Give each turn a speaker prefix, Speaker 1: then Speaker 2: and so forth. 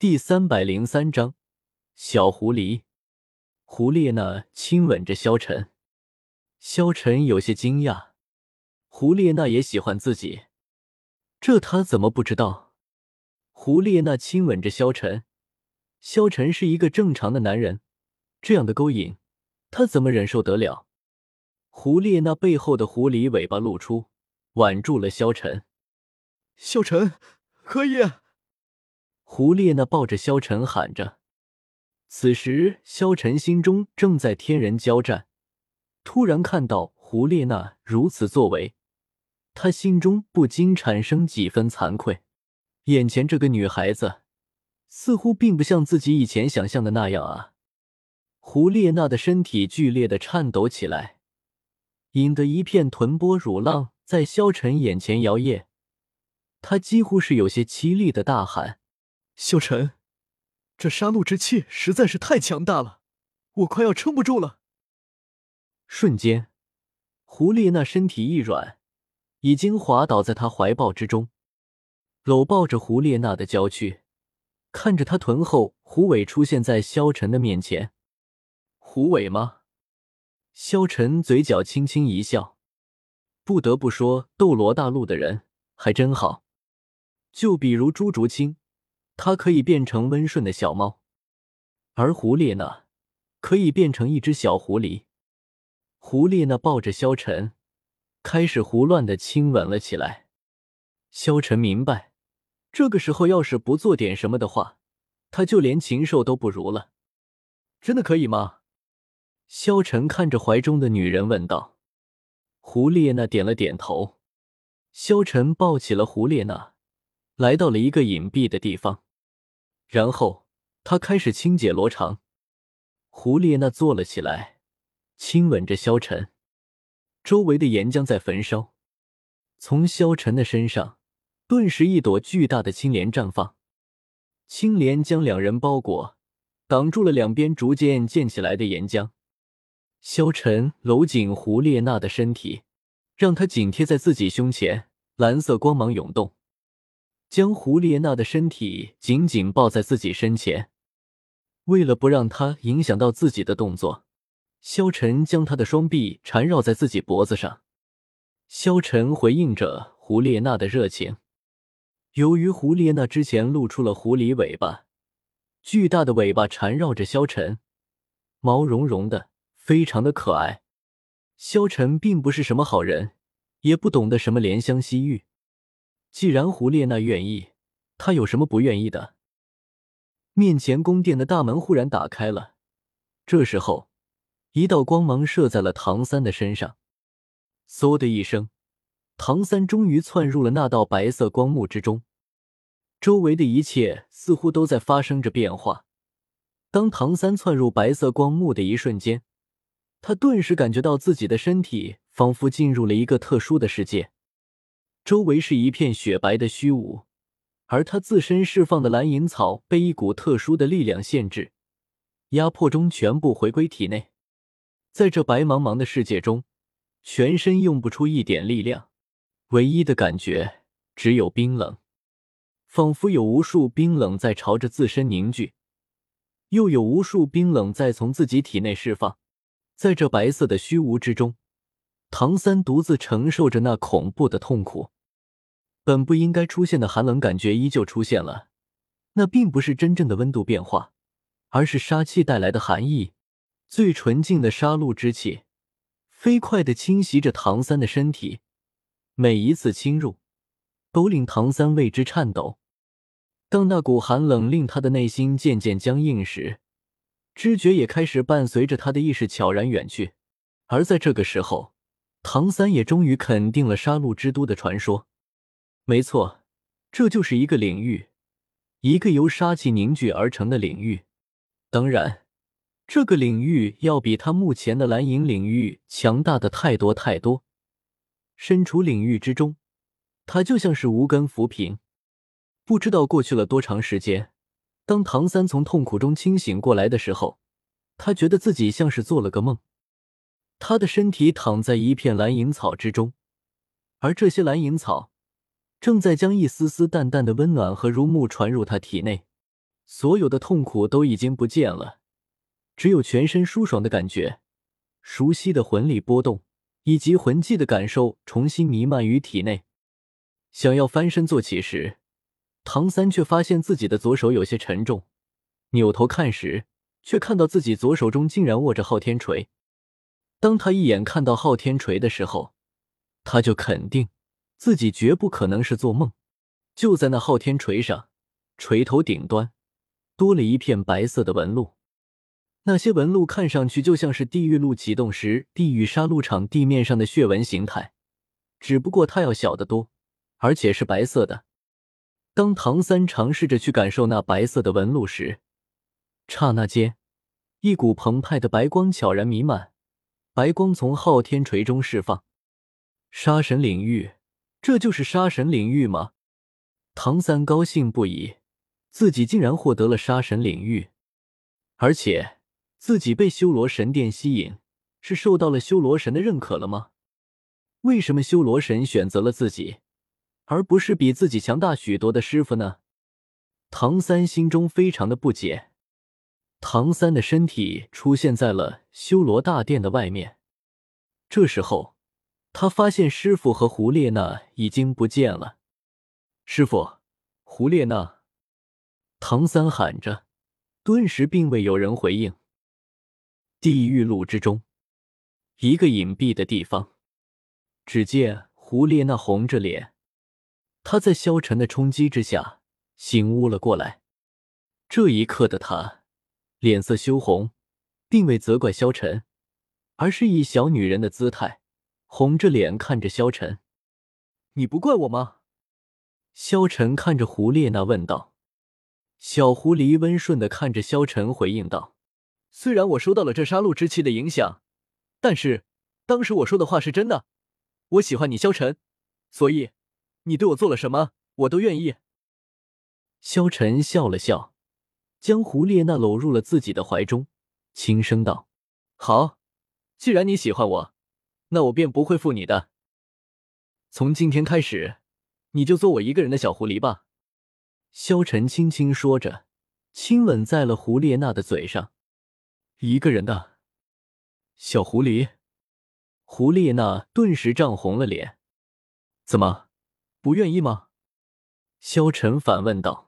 Speaker 1: 第三百零三章，小狐狸。胡列娜亲吻着萧晨，萧晨有些惊讶，胡列娜也喜欢自己，这他怎么不知道？胡列娜亲吻着萧晨，萧晨是一个正常的男人，这样的勾引，他怎么忍受得了？胡列娜背后的狐狸尾巴露出，挽住了萧晨。
Speaker 2: 萧晨，可以。
Speaker 1: 胡列娜抱着萧晨喊着，此时萧晨心中正在天人交战。突然看到胡列娜如此作为，他心中不禁产生几分惭愧。眼前这个女孩子，似乎并不像自己以前想象的那样啊！胡列娜的身体剧烈的颤抖起来，引得一片臀波乳浪在萧晨眼前摇曳，他几乎是有些凄厉的大喊。
Speaker 2: 萧晨，这杀戮之气实在是太强大了，我快要撑不住了。
Speaker 1: 瞬间，胡列娜身体一软，已经滑倒在他怀抱之中，搂抱着胡列娜的娇躯，看着她臀后胡伟出现在萧晨的面前。胡伟吗？萧晨嘴角轻轻一笑，不得不说，斗罗大陆的人还真好，就比如朱竹清。它可以变成温顺的小猫，而胡列娜可以变成一只小狐狸。胡列娜抱着萧晨，开始胡乱的亲吻了起来。萧晨明白，这个时候要是不做点什么的话，他就连禽兽都不如了。真的可以吗？萧晨看着怀中的女人问道。胡列娜点了点头。萧晨抱起了胡列娜，来到了一个隐蔽的地方。然后他开始清解罗肠，胡列娜坐了起来，亲吻着萧晨。周围的岩浆在焚烧，从萧晨的身上，顿时一朵巨大的青莲绽放，青莲将两人包裹，挡住了两边逐渐溅起来的岩浆。萧晨搂紧胡列娜的身体，让她紧贴在自己胸前，蓝色光芒涌动。将胡列娜的身体紧紧抱在自己身前，为了不让她影响到自己的动作，萧晨将她的双臂缠绕在自己脖子上。萧晨回应着胡列娜的热情。由于胡列娜之前露出了狐狸尾巴，巨大的尾巴缠绕着萧晨，毛茸茸的，非常的可爱。萧晨并不是什么好人，也不懂得什么怜香惜玉。既然胡列娜愿意，她有什么不愿意的？面前宫殿的大门忽然打开了，这时候，一道光芒射在了唐三的身上，嗖的一声，唐三终于窜入了那道白色光幕之中。周围的一切似乎都在发生着变化。当唐三窜入白色光幕的一瞬间，他顿时感觉到自己的身体仿佛进入了一个特殊的世界。周围是一片雪白的虚无，而他自身释放的蓝银草被一股特殊的力量限制，压迫中全部回归体内。在这白茫茫的世界中，全身用不出一点力量，唯一的感觉只有冰冷，仿佛有无数冰冷在朝着自身凝聚，又有无数冰冷在从自己体内释放。在这白色的虚无之中，唐三独自承受着那恐怖的痛苦。本不应该出现的寒冷感觉依旧出现了，那并不是真正的温度变化，而是杀气带来的寒意。最纯净的杀戮之气，飞快的侵袭着唐三的身体，每一次侵入，都令唐三为之颤抖。当那股寒冷令他的内心渐渐僵硬时，知觉也开始伴随着他的意识悄然远去。而在这个时候，唐三也终于肯定了杀戮之都的传说。没错，这就是一个领域，一个由杀气凝聚而成的领域。当然，这个领域要比他目前的蓝银领域强大的太多太多。身处领域之中，他就像是无根浮萍。不知道过去了多长时间，当唐三从痛苦中清醒过来的时候，他觉得自己像是做了个梦。他的身体躺在一片蓝银草之中，而这些蓝银草。正在将一丝丝淡淡的温暖和如沐传入他体内，所有的痛苦都已经不见了，只有全身舒爽的感觉，熟悉的魂力波动以及魂技的感受重新弥漫于体内。想要翻身坐起时，唐三却发现自己的左手有些沉重，扭头看时，却看到自己左手中竟然握着昊天锤。当他一眼看到昊天锤的时候，他就肯定自己绝不可能是做梦。就在那昊天锤上，锤头顶端。多了一片白色的纹路，那些纹路看上去就像是地狱路启动时地狱杀戮场地面上的血纹形态，只不过它要小得多，而且是白色的。当唐三尝试着去感受那白色的纹路时，刹那间，一股澎湃的白光悄然弥漫，白光从昊天锤中释放。杀神领域，这就是杀神领域吗？唐三高兴不已。自己竟然获得了杀神领域，而且自己被修罗神殿吸引，是受到了修罗神的认可了吗？为什么修罗神选择了自己，而不是比自己强大许多的师傅呢？唐三心中非常的不解。唐三的身体出现在了修罗大殿的外面，这时候他发现师傅和胡列娜已经不见了。师傅，胡列娜。唐三喊着，顿时并未有人回应。地狱路之中，一个隐蔽的地方，只见胡列娜红着脸，她在萧晨的冲击之下醒悟了过来。这一刻的她脸色羞红，并未责怪萧晨，而是以小女人的姿态，红着脸看着萧晨：“
Speaker 2: 你不怪我吗？”
Speaker 1: 萧晨看着胡列娜问道。小狐狸温顺的看着萧晨，回应道：“
Speaker 2: 虽然我受到了这杀戮之气的影响，但是当时我说的话是真的。我喜欢你，萧晨，所以你对我做了什么，我都愿意。”
Speaker 1: 萧晨笑了笑，将胡列娜搂入了自己的怀中，轻声道：“
Speaker 2: 好，既然你喜欢我，那我便不会负你的。从今天开始，你就做我一个人的小狐狸吧。”
Speaker 1: 萧晨轻轻说着，亲吻在了胡列娜的嘴上。
Speaker 2: 一个人的小狐狸，
Speaker 1: 胡列娜顿时涨红了脸。
Speaker 2: 怎么，不愿意吗？
Speaker 1: 萧晨反问道。